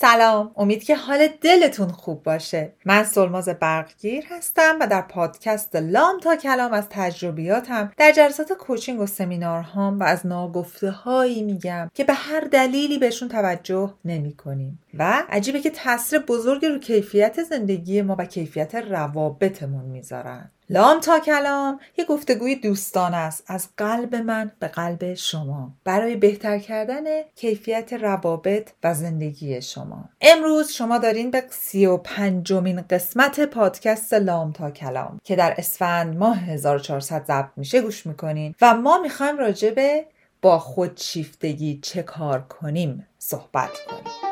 سلام. امید که حال دلتون خوب باشه. من سلماز برقگیر هستم و در پادکست لام تا کلام از تجربیاتم در جلسات کوچینگ و سمینارهام و از ناگفته هایی میگم که به هر دلیلی بهشون توجه نمی کنیم و عجیبه که تاثیر بزرگی رو کیفیت زندگی ما و کیفیت روابطمون می‌ذارن. لام تا کلام یه گفتگوی دوستان است. از قلب من به قلب شما. برای بهتر کردن کیفیت روابط و زندگی شما. امروز شما دارین به سی و پنجمین قسمت پادکست لام تا کلام که در اسفند ماه 1400 ضبط میشه گوش می‌کنین و ما می‌خوایم راجع با خودشیفتگی چه کار کنیم صحبت کنیم.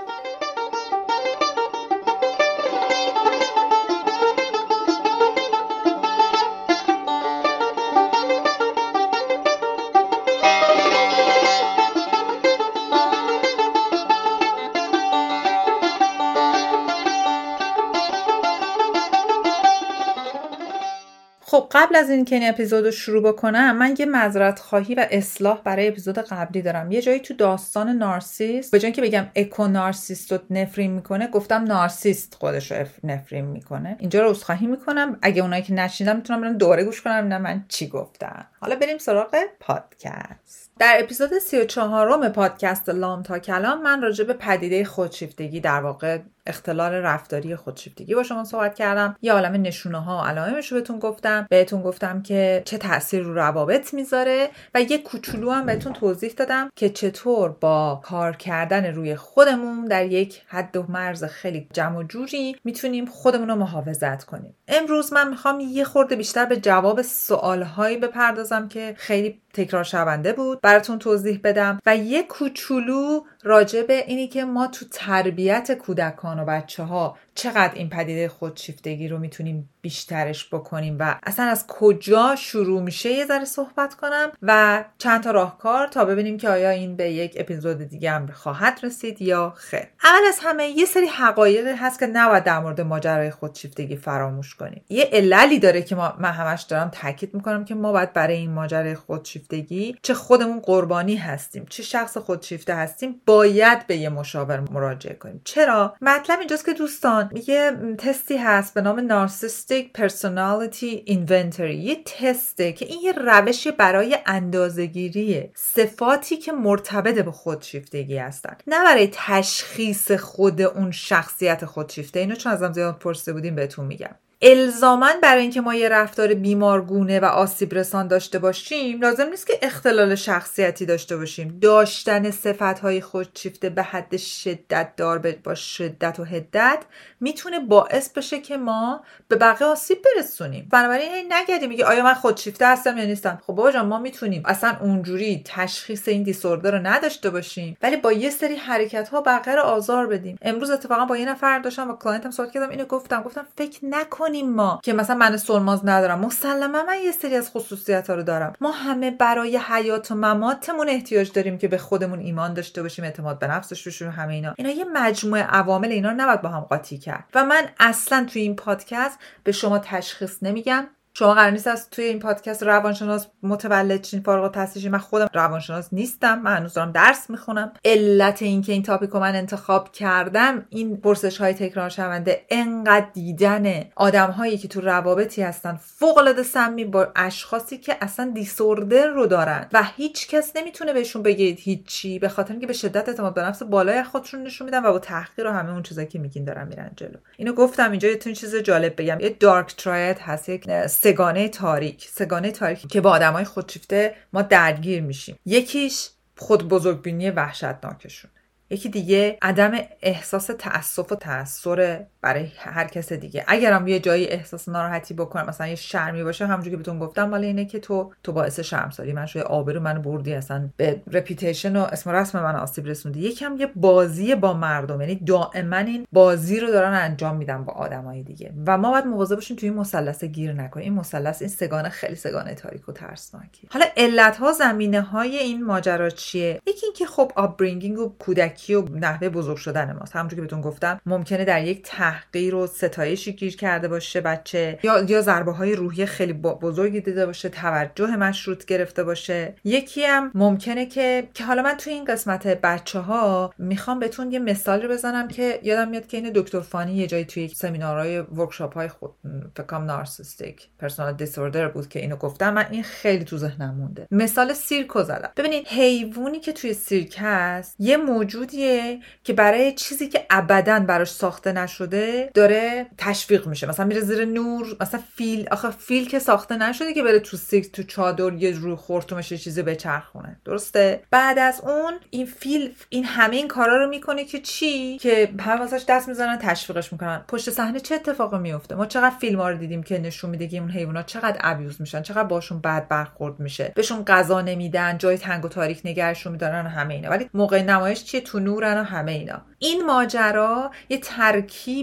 خب قبل از اینکه این اپیزود رو شروع بکنم من یه معذرت خواهی و اصلاح برای اپیزود قبلی دارم. یه جایی تو داستان نارسیست به جای که بگم اکو نارسیست رو نفرین می‌کنه گفتم نارسیست خودش رو نفرین می‌کنه. اینجا رو عذرخواهی می‌کنم. اگه اونایی که نشیدم می‌تونم برم دوره گوش کنم ببینم من چی گفتم. حالا بریم سراغ پادکست. در اپیزود 34 پادکست لام تا کلام من راجع به پدیده خودشیفتگی در واقع اختلال رفتاری خودشیفتگی با شما صحبت کردم. یه عالم نشونه ها و علائمش رو بهتون گفتم. بهتون گفتم که چه تاثیر رو روابط می‌ذاره و یه کوچولو هم بهتون توضیح دادم که چطور با کار کردن روی خودمون در یک حد و مرز خیلی جمع و جوری می‌تونیم خودمون رو محافظت کنیم. امروز من می‌خوام یه خورده بیشتر به جواب سوالهایی بپردازم که خیلی تکرار شونده بود. براتون توضیح بدم. و یه کوچولو راجع به اینی که ما تو تربیت کودکان و بچه ها چقدر این پدیده خودشیفتگی رو می‌تونیم بیشترش بکنیم و اصلا از کجا شروع میشه یه ذره صحبت کنم و چند تا راهکار تا ببینیم که آیا این به یک اپیزود دیگه هم خواهد رسید یا خیر. اول از همه یه سری حقایقی هست که نباید در مورد ماجرای خودشیفتگی فراموش کنیم. یه عللی داره که ما من همش دارم تاکید می‌کنم که ما باید برای این ماجرای خودشیفتگی چه خودمون قربانی هستیم چه شخص خودشیفته هستیم باید به یه مشاور مراجعه کنیم. چرا؟ مطلب اینجاست که دوستان یه تستی هست به نام نارسیستیک پرسونالیتی اینونتری یه تسته که این یه روش برای اندازهگیری صفاتی که مرتبط به خودشیفتگی هستن. نه برای تشخیص خود اون شخصیت خودشیفته. اینو چون ازم زیاد پرسیده بودیم بهتون میگم. الزاما برای اینکه ما یه رفتار بیمارگونه و آسیب رسان داشته باشیم لازم نیست که اختلال شخصیتی داشته باشیم. داشتن صفت های خودشیفته به حد شدت دار با شدت و هدت می‌تونه باعث بشه که ما به بقیه آسیب برسونیم. بنابراین این نگردیم میگه آیا من خودشیفته هستم یا نیستم. خب بابا ما می‌تونیم. اصلا اونجوری تشخیص این دیسوردر رو نداشته باشیم ولی با یه سری حرکت ها بقیه آزار بدیم. امروز اتفاقا با یه نفر داشتم با کلاینتم صحبت کردم اینو گفتم. گفتم فکر نکن کنیم ما که مثلا من سلماز ندارم مسلما من یه سری از خصوصیت ها رو دارم. ما همه برای حیات و مماتمون احتیاج داریم که به خودمون ایمان داشته باشیم اعتماد به نفسش بشیم همه اینا. اینا یه مجموعه عوامل اینا رو نباید با هم قاطی کرد. و من اصلا توی این پادکست به شما تشخیص نمیگم. شما قرار نیست از توی این پادکست روانشناس متولد چین فارغ التحصیل من خودم روانشناس نیستم. من هنوز دارم درس می‌خونم. علت اینکه این تاپیک رو من انتخاب کردم این پرسش های تکرار شونده انقدر دیدن آدم هایی که تو روابطی هستن فوق العاده سمی با اشخاصی که اصلا دیسوردر رو دارن و هیچ کس نمی‌تونه بهشون بگید هیچی به خاطر اینکه به شدت اعتماد به نفس بالای خودشون نشون میدن و با تحقیر و همه اون چیزایی که میگین دارن میرن جلو. اینو گفتم اینجا یه چیز جالب بگم. یه دارک تراید هست یک سه‌گانه تاریک سه‌گانه تاریک که با آدمای خودشیفته ما درگیر میشیم. یکیش خود بزرگبینی وحشتناکشون. یکی دیگه عدم احساس تاسف و تاثر برای هر کس دیگه. اگرم یه جایی احساس ناراحتی بکنم مثلا یه شرمی باشه همونجوری که بهتون گفتم مال اینه که تو تو باعث شرمساری. من شدی آبرو منو بردی اصلا. به reputation و اسم رسم من آسیب رسوندی. یکم یه بازی با مردم یعنی دائما این بازی رو دارن انجام میدن با آدمای دیگه. و ما باید مواظب باشیم توی این مثلث گیر نکنیم. این مثلث این سه‌گانه خیلی سه‌گانه تاریک و ترسناکی حالا علت ها زمینه های این ماجرا چیه؟ یکی اینکه خب upbringing و کودکی و نحوه بزرگ شدن ماست. همونجور که بهتون گفتم ممکنه در یک تحقیر و ستایشی گیر کرده باشه بچه. یا یا ضربه های روحی خیلی بزرگی دیده باشه توجه مشروط گرفته باشه. یکی هم ممکنه که که حالا من توی این قسمت بچه ها می‌خوام بهتون یه مثال رو بزنم که یادم میاد که این دکتر فانی یه جایی توی سمینارهای workshop های خود فکر کنم narcissistic personality disorder بود که اینو گفتم. من این خیلی تو ذهنم مونده. مثال سیرکو زدم. ببینید حیوانی که توی سیرک هست یه موجودیه که برای چیزی که ابدا براش ساخته نشده داره تشویق میشه. مثلا میره زیر نور مثلا فیل آخه فیل که ساخته نشده که بره تو سیرک تو چادر یه روی خورتومش چیزی بچرخونه. درسته؟ بعد از اون این فیل این همه این کارا رو می‌کنه که چی؟ که همه واسش دست می‌زنن تشویقش می‌کنن. پشت صحنه چه اتفاقی میفته ما چقدر فیلم ها رو دیدیم که نشون میده که اون حیوانات چقدر ابیوز میشن چقدر باشون بد برخورد میشه. بهشون غذا نمیدن جای تنگ و تاریک نگرشون میدارن همه اینا. ولی موقع نمایش چیه؟ تو نورن و همه اینا. این ماجرا یه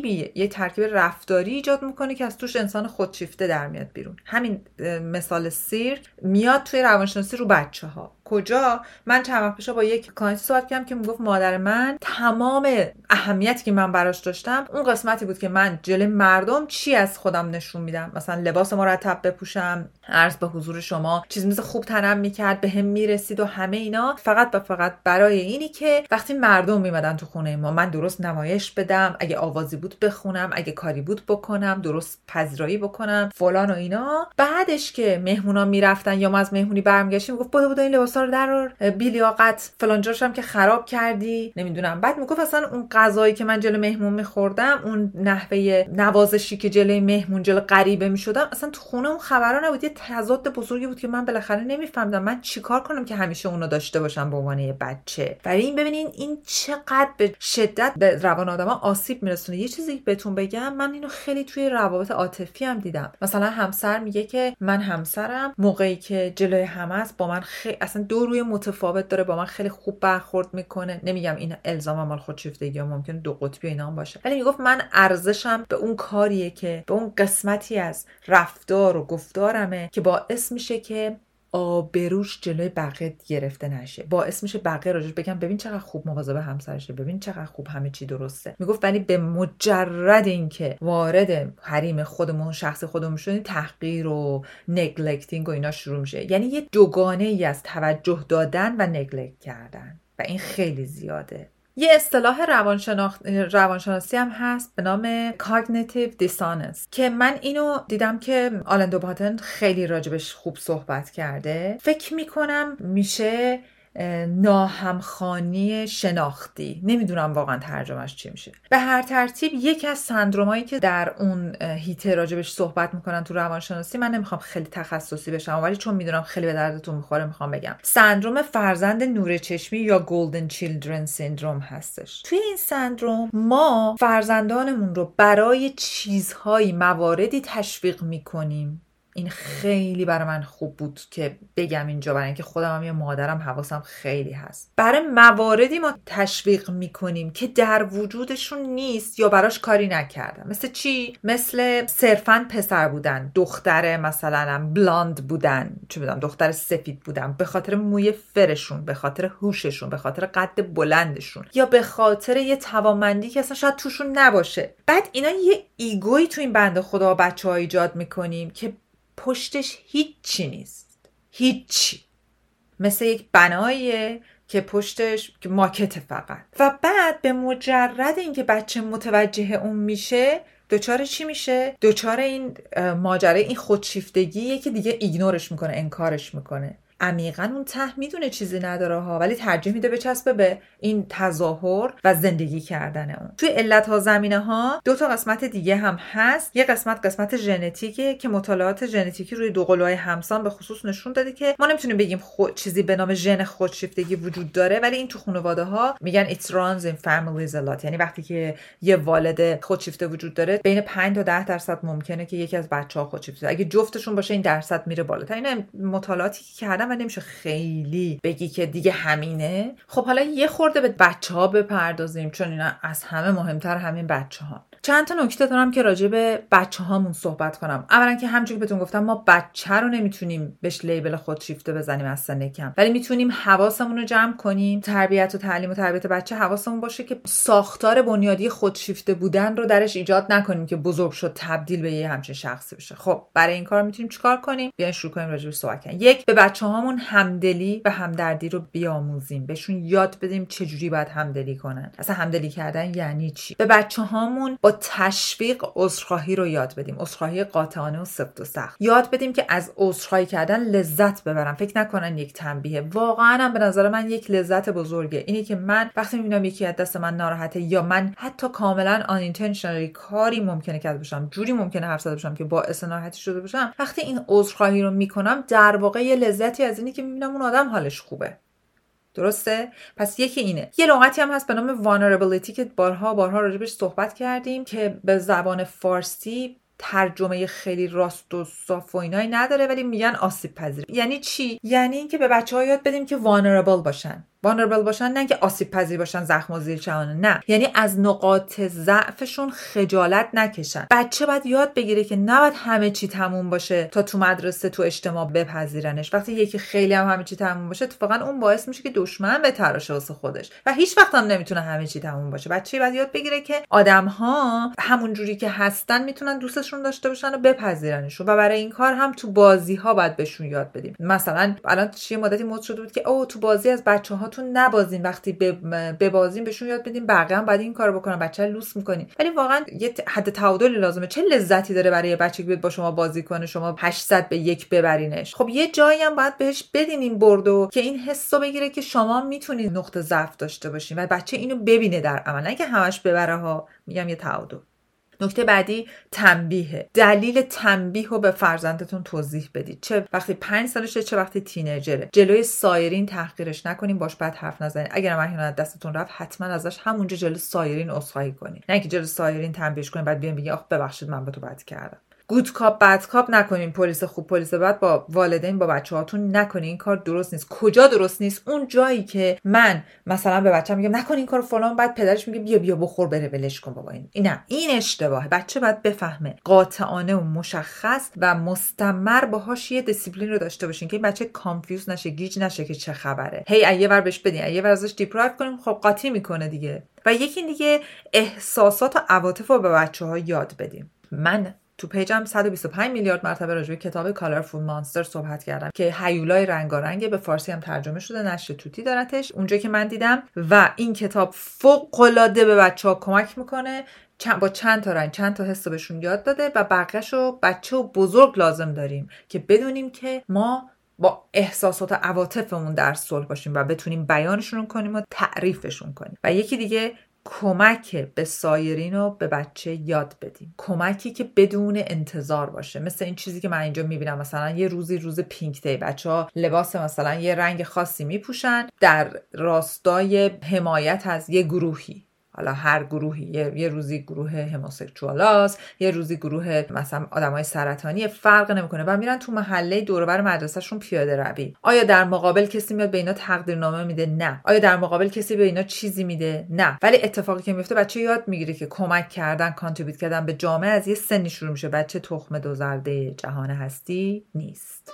ترکیبی یه ترکیب رفتاری ایجاد می‌کنه که از توش انسان خودشیفته در میاد بیرون. همین مثال سیرک میاد توی روانشناسی رو بچه ها کجا؟ من چند وقت پیش با یک client صحبت کردم که می‌گفت مادر من تمام اهمیتی که من براش داشتم اون قسمتی بود که من جلوی مردم چی از خودم نشون میدم؟ مثلا لباس مرتب بپوشم عرض به حضور شما چیز مثل خوب تنم می‌کرد به هم می‌رسید و همه اینا. فقط و فقط برای اینی که وقتی مردم میومدن تو خونه ما من درست نمایش بدم اگه آوازی بود بخونم اگه کاری بود بکنم درست پذیرایی بکنم فلان و اینا. بعدش که مهمونا می‌رفتن یا ما از مهمونی برمیگشتیم گفت بدو بدو این لباسا رو در بیلیاقت فلان جاشم که خراب کردی. نمی‌دونم. بعد می‌گفت اصلا اون غذایی که من جلو مهمون میخوردم اون نحوه نوازشی که جلوی مهمون جلو غریبه می‌شدم اصلا تو خونه اون خبرا نبود. یه تضاد بزرگی بود که من بالاخره نمیفهمیدم. من چیکار کنم که همیشه اونو داشته باشم به عنوان بچه؟ برای این ببینین این چقدر به شدت به روان آدما آسیب میرسونه. یه چیزی بهتون بگم من اینو خیلی توی روابط عاطفی هم دیدم. مثلا همسر میگه که من همسرم موقعی که جلوی همه است با من خیلی اصلا دو روی متفاوت داره با من خیلی خوب برخورد می‌کنه. نمیگم این الزام مال خودشیفتگی یا ممکن دو قطبی اینا هم باشه. ولی می‌گفت من ارزشم به اون کاریه که به اون قسمتی از رفتار و گفتارمه که باعث میشه که آبروش جلوی بقیه گرفته نشه. باعث میشه بقیه راجش بگم ببین چقدر خوب مواظب همسرشه ببین چقدر خوب همه چی درسته. می‌گفت ولی به مجرد اینکه وارد حریم خودمون شخص خودمون شدیم تحقیر و نگلکتینگ و اینا شروع میشه. یعنی یه دوگانه ای از توجه دادن و نگلکت کردن. و این خیلی زیاده. یه اصطلاح روانشناسی هم هست به نام cognitive dissonance که من اینو دیدم که آلندو باتن خیلی راجبش خوب صحبت کرده. فکر می‌کنم میشه ناهمخانی شناختی. نمی‌دونم واقعا ترجمهش چی میشه. به هر ترتیب یکی از سندرومایی که در اون هیته راجبش صحبت می‌کنن تو روانشناسی من نمی‌خوام خیلی تخصصی بشم ولی چون می‌دونم خیلی به دردتون می‌خوره می‌خوام بگم. سندروم فرزند نور چشمی یا گلدن چیلدرن سیندروم هستش. توی این سندروم ما فرزندانمون رو برای چیزهایی مواردی تشویق می‌کنیم. این خیلی برای من خوب بود که بگم اینجا برای اینکه خودم هم یه مادرم حواسم خیلی هست. برای مواردی ما تشویق می‌کنیم که در وجودشون نیست یا براش کاری نکردم مثل چی؟ مثل صرفا پسر بودن دختر مثلا بلاند بودن چه بدم دختر سفید بودن به خاطر موی فرشون به خاطر هوششون به خاطر قد بلندشون یا به خاطر یه توانمندی که اصلا شاید توشون نباشه. بعد اینا یه ایگویی تو این بنده خدا بچه ها ایجاد می‌کنیم که پشتش هیچی نیست. هیچی. مثل یک بناییه که پشتش ماکت فقط. و بعد به مجرد اینکه بچه متوجه اون میشه دچار چی میشه؟ دچار این ماجرای این خودشیفتگیه که دیگه ایگنورش می‌کنه انکارش می‌کنه. عمیقا اون ته می‌دونه چیزی نداره ها ولی ترجیح میده بچسبه به این تظاهر و زندگی کردن اون. توی علت ها زمینه ها دو تا قسمت دیگه هم هست. یه قسمت قسمت ژنتیکه که مطالعات ژنتیکی روی دو قلوهای همسان به خصوص نشون داده که ما نمی‌تونیم بگیم خود چیزی به نام ژن خودشیفتگی وجود داره ولی این تو خانواده ها میگن it runs in families a یعنی وقتی که یه والد خودشیفته وجود داره بین 5 تا 10 درصد ممکنه که یکی از بچه ها خودشیفته. اگه جفتشون باشه این درصد میره بالاتر این مطالعاتی که و نمیشه خیلی بگی که دیگه همینه. خب حالا یه خورده به بچه ها بپردازیم چون اینا از همه مهمتر همین بچه ها چند تا نکته دارم که راجع به بچه هامون صحبت کنم. اولا که همچون که بهتون گفتم ما بچه رو نمی‌تونیم بهش لیبل خودشیفته بزنیم از سن کم. ولی می‌تونیم حواسمون رو جمع کنیم. تربیت و تعلیم و تربیت بچه حواسمون باشه که ساختار بنیادی خودشیفته بودن رو درش ایجاد نکنیم که بزرگ شد تبدیل به یه همچین شخصی بشه. خب برای این کار می‌تونیم چیکار کنیم؟ بیاین شروع کنیم راجع به صحبت کردن. یک به بچه هامون همدلی و همدردی رو بیاموزیم. بهشون یاد بدیم چجوری باید همدلی کنن. اصلا همدلی کردن یعنی چی؟ به بچه هامون با تشویق عذرخواهی رو یاد بدیم. عذرخواهی قاطعانه و سفت و سخت. یاد بدیم که از عذرخواهی کردن لذت ببرن فکر نکنن یک تنبیه. واقعا هم به نظر من یک لذت بزرگه. اینی که من وقتی می‌بینم یکی از دست من ناراحته یا من حتی کاملا آن کاری ممکنه کرده باشم جوری ممکنه حرف زده باشم که باعث ناراحتی شده باشم وقتی این عذرخواهی رو می‌کنم در واقع یه لذتی از اینی که می‌بینم اون آدم حالش خوبه. درسته؟ پس یکی اینه. یه لغتی هم هست به نام vulnerability که بارها بارها راجبش صحبت کردیم که به زبان فارسی ترجمه خیلی راست و صاف و اینایی نداره ولی میگن آسیب پذیر یعنی چی؟ یعنی اینکه به بچه ها یاد بدیم که vulnerable باشن. vulnerable باشن نه که آسیب پذیر باشن زخم و زیر نه. یعنی از نقاط ضعفشون خجالت نکشن. بچه باید یاد بگیره که نباید همه چی تموم باشه تا تو مدرسه تو اجتماع بپذیرنش. وقتی یکی خیلی هم همه چی تموم باشه اتفاقا اون باعث میشه که دشمن به تراشه واسه خودش. و هیچ وقت هم نمی‌تونه همه چی تموم باشه. بچه باید یاد بگیره که آدم ها همون جوری که هستن می‌تونن دوستشون داشته باشن و بپذیرنشون و برای این کار هم تو بازی ها باید بهشون یاد بدیم. مثلا الان چه مدتی مد شده بود که او تو بازی از بچه هاتون نبازین وقتی ببازین بهشون یاد بدین بقیه هم باید این کارو بکنن بچه لوس می‌کنین ولی واقعا یه حد تعادلی لازمه. چه لذتی داره برای بچه که با شما بازی کنه شما 800 به یک ببرینش؟ خب یه جایی هم باید بهش بدین این بردو که این حسو بگیره که شما می‌تونید نقطه ضعف داشته باشین و بچه اینو ببینه در عمل. نه که همش ببره ها. میگم یه تعادل. نکته بعدی تنبیه دلیل تنبیه رو به فرزندتون توضیح بدید. چه وقتی پنج سالشه چه وقتی teenager ه. جلوی سایرین تحقیرش نکنیم باش بد حرف نزنید. اگر از دستتون رفت حتما ازش همونجا جلوی سایرین عذرخواهی کنید. نه اینکه جلوی سایرین تنبیهش کنید بعد بیان بگی آخ ببخشید من به تو بد کردم. good cop bad cop نکنین. پلیس خوب پلیس بد با والدین با بچه هاتون نکنین. این کار درست نیست. کجا درست نیست؟ اون جایی که من مثلا به بچه میگم نکن این کار فلان بعد پدرش میگه بیا بیا بخور بره ولش کن بابا. این نه این اشتباهه. بچه باید بفهمه. قاطعانه و مشخص و مستمر باهاش یه دیسیپلین رو داشته باشین که این بچه confuse نشه گیج نشه که چه خبره. هی هی یه ور بهش بدین یه ور ازش deprive کنیم خب قاطی می‌کنه دیگه. و یکی دیگه احساسات و عواطف رو به بچه ها یاد بدیم من تو پیجم 125 میلیارد مرتبه راجع به کتاب کالرفول مانستر صحبت کردم که هیولای رنگارنگ به فارسی هم ترجمه شده نشر توتی دارتش. اونجا که من دیدم و این کتاب فوق العاده به بچه ها کمک می‌کنه با چند تا رنگ چند تا حس بهشون یاد داده و بقیهش رو بچه و بزرگ لازم داریم که بدونیم که ما با احساسات و عواطفمون در صلح باشیم و بتونیم بیانشون کنیم و تعریفشون کنیم. و یکی دیگه کمک به سایرین رو به بچه یاد بدیم. کمکی که بدون انتظار باشه. مثل این چیزی که من اینجا می‌بینم. مثلا یه روزی روز پینک دی. بچه ها لباس مثلا یه رنگ خاصی میپوشن. در راستای حمایت از یه گروهی. حالا هر گروهی یه, روزی گروه هموسکسوالاس یه روزی گروه مثلا آدمای سرطانی فرق نمی‌کنه و میرن تو محله دوربر مدرسهشون پیاده روی. آیا در مقابل کسی میاد به اینا تقدیرنامه میده؟ نه. آیا در مقابل کسی به اینا چیزی میده؟ نه. ولی اتفاقی که میفته بچه یاد می‌گیره که کمک کردن کانتریبیوت کردن به جامعه از یه سنی شروع میشه. بچه تخم دو زرده جهان هستی نیست.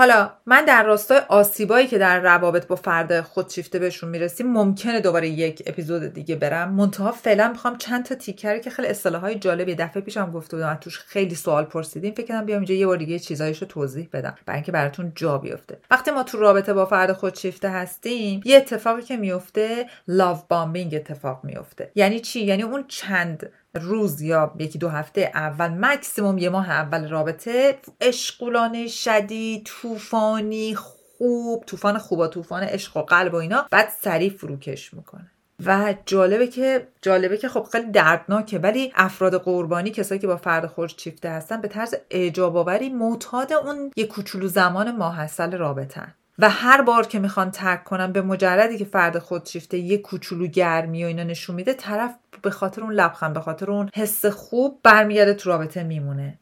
حالا من در راستای آسیبایی که در روابط با فرد خودشیفته بهشون می‌رسیم ممکنه دوباره یک اپیزود دیگه برم. منتها فعلا می‌خوام چند تا تیکره که خیلی اصطلاحای جالبی دفعه پیشم گفته بودم توش خیلی سوال پرسیدیم فکر کنم بیام اینجا یه بار دیگه چیزایشو توضیح بدم. برای اینکه براتون جا بیفته. وقتی ما تو رابطه با فرد خودشیفته هستیم یه اتفاقی که میفته لاو بامبینگ اتفاق میفته یعنی چی؟ یعنی اون چند روز یا یکی دو هفته اول مکسیموم یه ماه اول رابطه. اشغولانه شدید طوفانی خوب طوفان خوبا طوفان عشق و قلب و اینا بعد سریع فروکش می‌کنه. و جالبه که جالبه که خب خیلی دردناکه ولی افراد قربانی کسایی که با فرد خود چیفته هستن به طرز اعجاب آوری معتاد اون یه کوچولو زمان ماحصل رابطن و هر بار که می‌خوان ترک کنن به مجردی که فرد خودشیفته یه کوچولو گرمی و اینا نشون میده طرف به خاطر اون لبخند به خاطر اون حس خوب برمیگرده تو رابطه میمونه.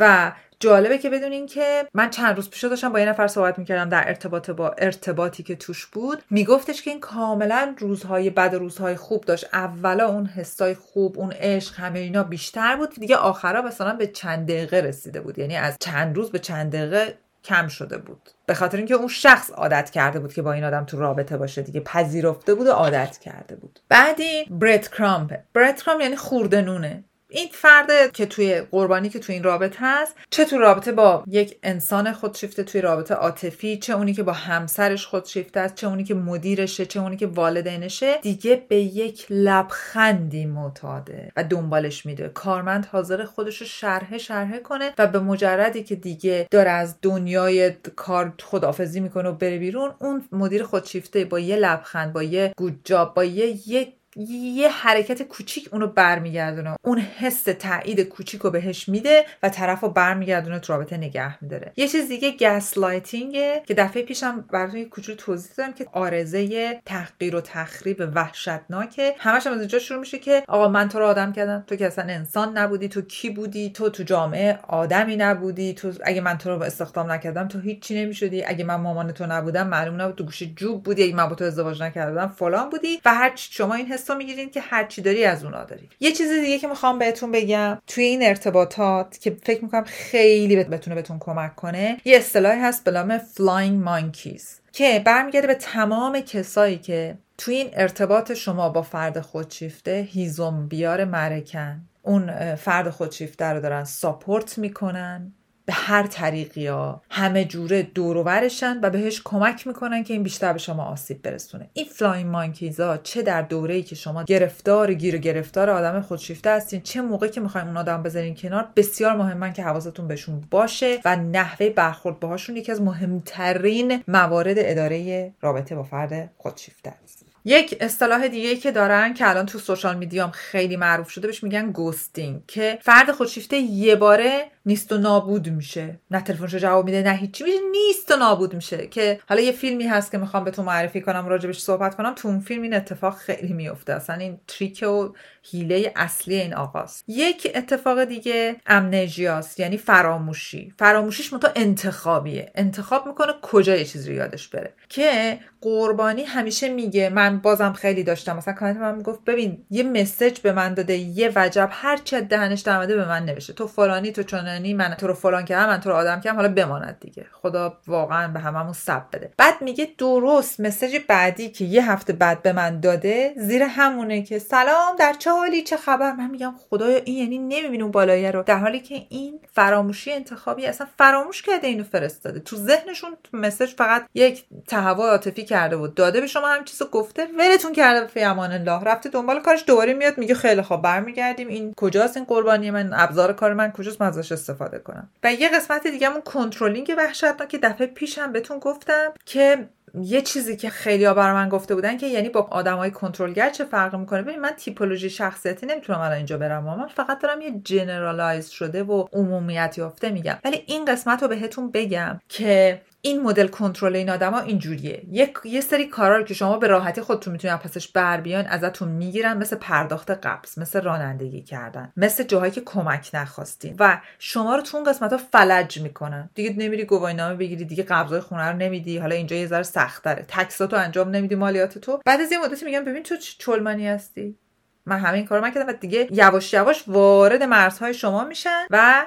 و جالبه که بدونین که من چند روز پیش داشتم با یه نفر صحبت می‌کردم در ارتباط با ارتباطی که توش بود. میگفتش که این کاملا روزهای بد و روزهای خوب داشت. اولا اون حسای خوب اون عشق همه اینا بیشتر بود. دیگه آخرا مثلا به چند دقیقه رسیده بود. یعنی از چند روز به چند دقیقه کم شده بود. به خاطر اینکه اون شخص عادت کرده بود که با این آدم تو رابطه باشه دیگه پذیرفته بود و عادت کرده بود. بعدی برت کرامپ برت کرامپ یعنی خورده نونه. این فرد که توی قربانی که توی این رابطه هست چه تو رابطه با یک انسان خودشیفته توی رابطه عاطفی چه اونی که با همسرش خودشیفته است چه اونی که مدیرشه چه اونی که والدینشه دیگه به یک لبخندی معتاده و دنبالش میده کارمند حاضر خودش رو شرحه شرحه کنه و به مجردی که دیگه داره از دنیای کار خدافزی می‌کنه و بره بیرون اون مدیر خودشیفته با یه لبخند با یه گوجاب با یه یک یه حرکت کوچیک اونو برمیگردونه. اون حس تایید کوچیک رو بهش میده و طرف برمیگردونه تو رابطه نگه میداره. یه چیز دیگه گس لایتینگه که دفعه پیشم براتون یه کوچولو توضیح دادم که آرزه تحقیر و تخریب وحشتناکه. همش هم از اینجا شروع میشه که آقا من تو رو آدم کردم. تو که اصلا انسان نبودی. تو کی بودی؟ تو تو جامعه آدمی نبودی. تو اگه من تو رو استخدام نکردم تو هیچی نمی‌شدی. اگه من مامان تو نبودم معلوم نبود تو گوشه جوب بودی. اگه من با تو ازدواج نکردم فلان بودی. و هر شما این حس می‌گیرین که هر چی داری از اونا داری. یه چیز دیگه که می‌خوام بهتون بگم توی این ارتباطات که فکر می‌کنم خیلی بتونه بهتون کمک کنه یه اصطلاحی هست به نام flying monkeys که برمیگرده به تمام کسایی که توی این ارتباط شما با فرد خودشیفته هیزم بیار معرکه‌ن. اون فرد خودشیفته رو دارن support می‌کنن. به هر طریقی ها همه جوره دوروورشن و بهش کمک می‌کنن که این بیشتر به شما آسیب برسونه. این flying monkeys ا چه در دوره ای که شما گرفتار گیر و گرفتار آدم خودشیفته هستین چه موقعی که می‌خواین اون آدم بذارین کنار بسیار مهمن که حواستون بهشون باشه و نحوه برخورد باهاشون یکی از مهمترین موارد اداره رابطه با فرد خودشیفته است. یک اصطلاح دیگه که دارن که الان تو سوشال میدیام خیلی معروف شده بهش میگن گوستینگ که فرد خودشیفته یه باره نیست و نابود میشه. نه تلفنشو جواب میده نه هیچی. میشه نیست و نابود میشه. که حالا یه فیلمی هست که می‌خوام بهتون معرفی کنم راجبش صحبت کنم. تو اون فیلم این اتفاق خیلی میفته. اصلا این تریک و هیله اصلی این آقاست. یک اتفاق دیگه امنژیاست یعنی فراموشی. فراموشیش متو انتخابیه. انتخاب می‌کنه کجا یه چیز رو یادش بره. که قربانی همیشه میگه من بازم خیلی داشتم. مثلا کانت من می‌گفت ببین یه مسج به من داده یه وجب هر چه دهنش در به من نوشته. تو فلانی تو چنانی من تو رو فلان کردم من تو رو آدم کردم حالا بماند دیگه. خدا واقعا به هممون سب بده. بعد میگه درست مسج بعدی که یه هفته بعد به من داده زیر همونه که سلام در چه حالی چه خبر؟ من میگم خدایا این یعنی نمی‌بینم بالایی رو. در حالی که این فراموشی انتخابی اصلا فراموش کرده اینو فرستاده. تو ذهنشون مسج فقط یک تهوع عاطفی کرده بود. داده به شما هم چیزو گفته ولتون کرده به امان الله. رفته دنبال کارش دوباره میاد میگه خیلی خوب برمیگردیم. این کجاست این قربانی من؟ ابزار کار من کجاست؟ من ازش استفاده کنم. و یه قسمت دیگه همون کنترلینگ وحشتناک دفعه پیشم بهتون گفتم که یه چیزی که خیلی ها برای من گفته بودن که یعنی با آدمای کنترلگر چه فرقی می‌کنه؟ ببین من تیپولوژی شخصیتی نمی‌تونم الان اینجا برم من فقط دارم یه جنرالایز شده و عمومیت یافته میگم. ولی این قسمت رو بهتون بگم که این مدل کنترل این آدما اینجوریه. یک یه سری کارا رو که شما به راحتی خودتون می‌تونید پسش بر بیان ازتون می‌گیرن مثل پرداخت قبض مثل رانندگی کردن مثل جاهایی که کمک نخواستین. و شما رو تو اون قسمت ها فلج می‌کنن. دیگه نمیری گواهینامه بگیری دیگه قبضای خونه رو نمیدی. حالا اینجا یه ذره سختره تکساتو انجام نمیدی مالیات تو. بعد از یه مدتی میگم ببین تو چلمانی هستی. من همه این کارو من کردم و دیگه یواش یواش وارد مرزهای شما میشن و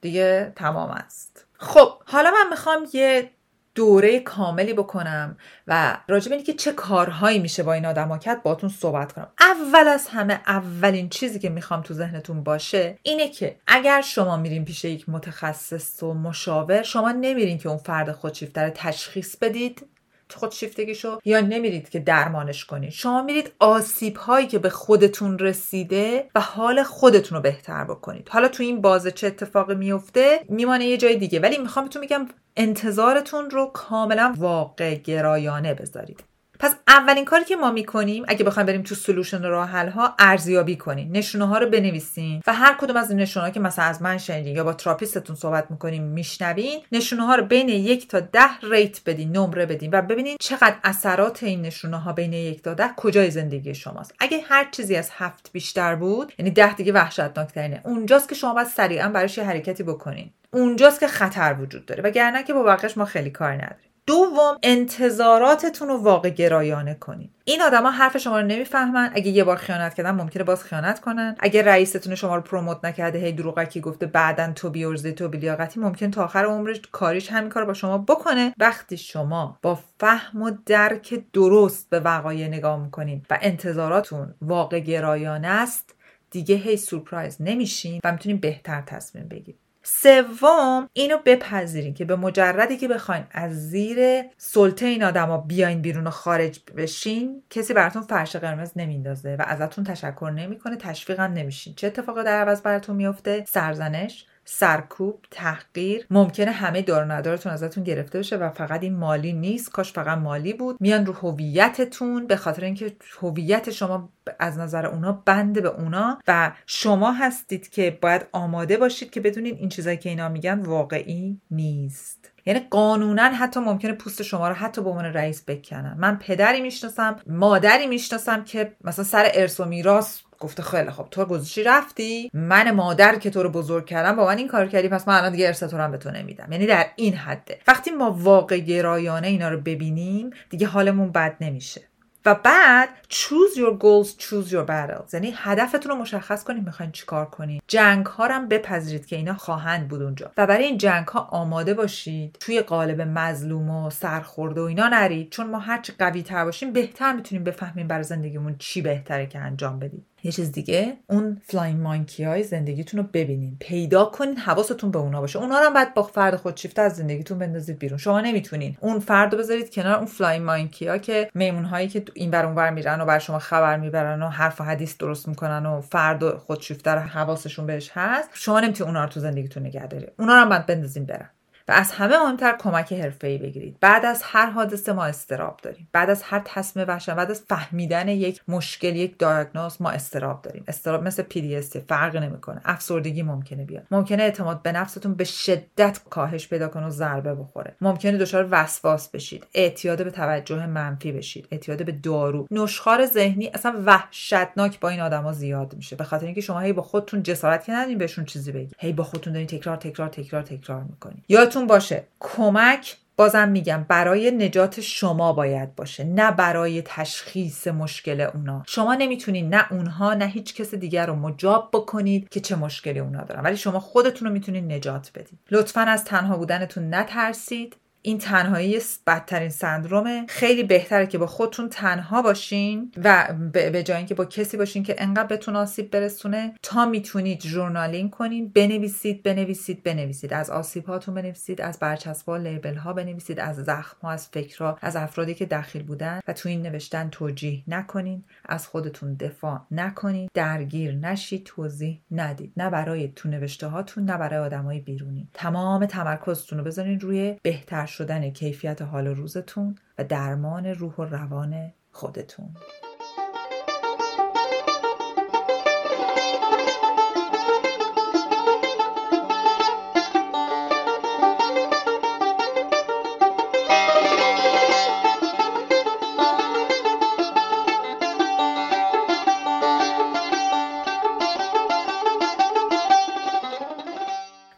دیگه تمام است. خب حالا من می‌خوام یه دوره کاملی بکنم و راجب اینی که چه کارهایی میشه با این آدما کرد باتون صحبت کنم. اول از همه اولین چیزی که می‌خوام تو ذهنتون باشه اینه که اگر شما میرین پیش یک متخصص و مشاور شما نمیرین که اون فرد خودشیفته تشخیص بدید. خودشیفتگیشو یا نمیرید که درمانش کنید شما میرید آسیب هایی که به خودتون رسیده و حال خودتون رو بهتر بکنید. حالا تو این بازه چه اتفاقی میفته میمانه یه جای دیگه. ولی می‌خوام بهتون میگم انتظارتون رو کاملا واقع گرایانه بذارید. پس اولین کاری که ما می‌کنیم اگه بخوایم بریم تو solution راه حل ها ارزیابی کنین. نشونه ها رو بنویسین و هر کدوم از این نشونه ها که مثلا از من شنیدین یا با therapist تون صحبت می‌کنیم میشنوین. نشونه ها رو بین یک تا ده rate بدین نمره بدین و ببینین چقدر اثرات این نشونه ها بین یک تا ده کجای زندگی شماست. اگه هر چیزی از هفت بیشتر بود یعنی ده دیگه وحشتناکترینه. اونجاست که شما باید سریعا براش یه حرکتی بکنین. اونجاست که خطر وجود داره. وگرنه که با بقیش ما خیلی کار نداریم. دوم انتظاراتتون رو واقع گرایانه کنید این آدما حرف شما رو نمی‌فهمن. اگه یه بار خیانت کردن ممکنه باز خیانت کنن. اگه رئیستون شما رو پروموت نکرده هی دروغکی گفته بعدا تو بیورزی تو بیلیاقتی ممکن تا آخر عمرش کاریش همین کار با شما بکنه. وقتی شما با فهم و درک درست به وقایع نگاه می‌کنین و انتظاراتون واقع گرایانه است دیگه هی سورپرایز نمیشین و می‌تونین بهتر تصمیم بگیرید. سوم اینو بپذیرین که به مجردی که بخواین از زیر سلطه این آدما بیاین بیرون و خارج بشین کسی براتون فرش قرمز نمیندازه و ازتون تشکر نمی‌کنه تشویقم نمیشین. چه اتفاقی در عوض براتون میفته سرزنش. سرکوب تحقیر. ممکنه همه دار ندارتون ازتون گرفته بشه و فقط این مالی نیست. کاش فقط مالی بود. میان رو هویتتون. به خاطر اینکه هویت شما از نظر اونا بنده به اونا. و شما هستید که باید آماده باشید که بدونید این چیزایی که اینا میگن واقعی نیست. یعنی قانونا حتی ممکنه پوست شما رو حتی به عنوان رئیس بکنن. من پدری می‌شناسم مادری می‌شناسم که مثلا سر ارث و میراث گفته خیلی خب تو گذاشتی رفتی؟ من مادر که تو رو بزرگ کردم با من این کار کردی پس من الان دیگه ارث تو رو به تو نمیدم. یعنی در این حده. وقتی ما واقع گرایانه اینا رو ببینیم دیگه حالمون بد نمیشه. و بعد choose your goals choose your battles. یعنی هدفتون رو مشخص کنید می‌خواین چیکار کنید جنگ ها هم بپذیرید که اینا خواهند بود اونجا. و برای این جنگ ها آماده باشید. توی قالب مظلوم و سرخورده و اینا نرید. چون ما هرچی قوی تر باشیم بهتر می‌تونیم بفهمیم برای زندگیمون چی بهتره که انجام بدیم. یه چیز دیگه اون flying monkey های زندگیتون رو ببینین. پیدا کنین حواستون به اونا باشه. اونا رو هم باید با فرد خودشیفته از زندگیتون بندازید بیرون. شما نمی‌تونین. اون فرد رو بذارید کنار اون flying monkey ها که میمون هایی که این بر اونور میرن و بر شما خبر می‌برن و حرف و حدیث درست می‌کنن و فرد خودشیفته رو حواسشون بهش هست شما نمی‌تونید اونا رو تو زندگیتون نگه دارید اونا رو هم باید بندازین برن. و از همه مهمتر کمک حرفه‌ای بگیرید. بعد از هر حادثه ما استراب داریم. بعد از هر تصمیم وحشت بعد از فهمیدن یک مشکل یک دیاگنوز ما استراب داریم. استراب مثل پی فرق نمی‌کنه. افسردگی ممکنه بیاد. ممکنه اعتماد به نفستون به شدت کاهش پیدا کنه و ضربه بخوره. ممکنه دچار وسواس بشید. اعتیاد به توجه منفی بشید. اعتیاد به دارو. نشخار ذهنی اصلا وحشتناک با این آدما زیاد میشه. به خاطر اینکه شما هی با خودتون جسارت که ندین بهشون چیزی بگید هی با خودتون دارین تکرار تکرار تکرار تکرار می‌کنید یا باشه. کمک بازم میگم برای نجات شما باید باشه نه برای تشخیص مشکل اونا. شما نمی‌تونید نه اونها نه هیچ کس دیگر رو مجاب بکنید که چه مشکلی اونا دارن. ولی شما خودتون رو می‌تونید نجات بدید لطفا از تنها بودنتون نترسید. این تنهایی بدترین سندرومه خیلی بهتره که با خودتون تنها باشین و به جای اینکه با کسی باشین که انقدر بهتون آسیب برسونه تا می‌تونید ژورنالینگ کنین بنویسید بنویسید بنویسید. از آسیب هاتون بنویسید از برچسب‌ها لیبل ها بنویسید از زخم ها از فکرها از افرادی که دخیل بودن. و تو این نوشتن توجیه نکنین از خودتون دفاع نکنید درگیر نشید توضیح ندید. نه برای تو نوشته هاتون نه برای آدمای بیرونی. تمام تمرکزتون رو بذارین روی بهتر شدن کیفیت حال روزتون و درمان روح و روان خودتون.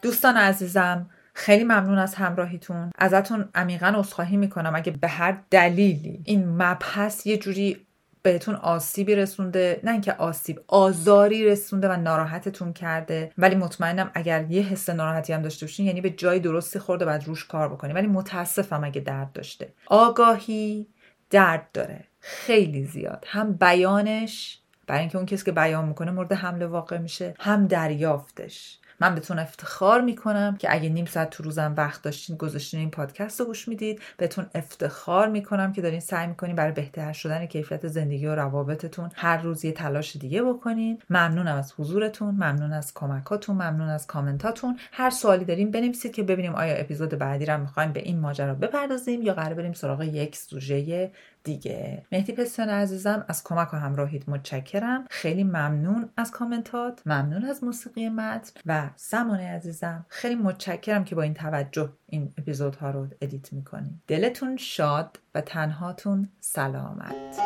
دوستان عزیزم خیلی ممنون از همراهیتون. ازتون عمیقا عذرخواهی می‌کنم. اگه به هر دلیلی این مبحث یه جوری بهتون آسیبی رسونده نه اینکه آسیب آزاری رسونده و ناراحتتون کرده ولی مطمئنم اگر یه حس ناراحتی هم داشته باشین یعنی به جای درستی خورده بعد روش کار بکنی. ولی متاسفم اگه درد داشته. آگاهی درد داره. خیلی زیاد. هم بیانش برای اینکه اون کسی که بیان می‌کنه مورد حمله واقع میشه هم دریافتش. من بهتون افتخار می‌کنم که اگه نیم ساعت تو روزم وقت داشتین گذاشتین این پادکست رو گوش می‌دید. بهتون افتخار می‌کنم که دارین سعی می‌کنین برای بهتر شدن کیفیت زندگی و روابطتون هر روز یه تلاش دیگه بکنین. ممنونم از حضورتون ممنون از کمکاتون ممنون از کامنتاتون. هر سوالی دارین بنویسید که ببینیم آیا اپیزود بعدی رو می‌خوایم به این ماجرا بپردازیم یا قرار بریم سراغ یک سوژه دیگه. مهدی پسیان عزیزم از کمک و همراهیت متشکرم. خیلی ممنون از کامنتات ممنون از موسیقی متن و زمان عزیزم خیلی متشکرم که با این توجه این اپیزودها رو ادیت می‌کنیم دلتون شاد و تنهاتون سلامت.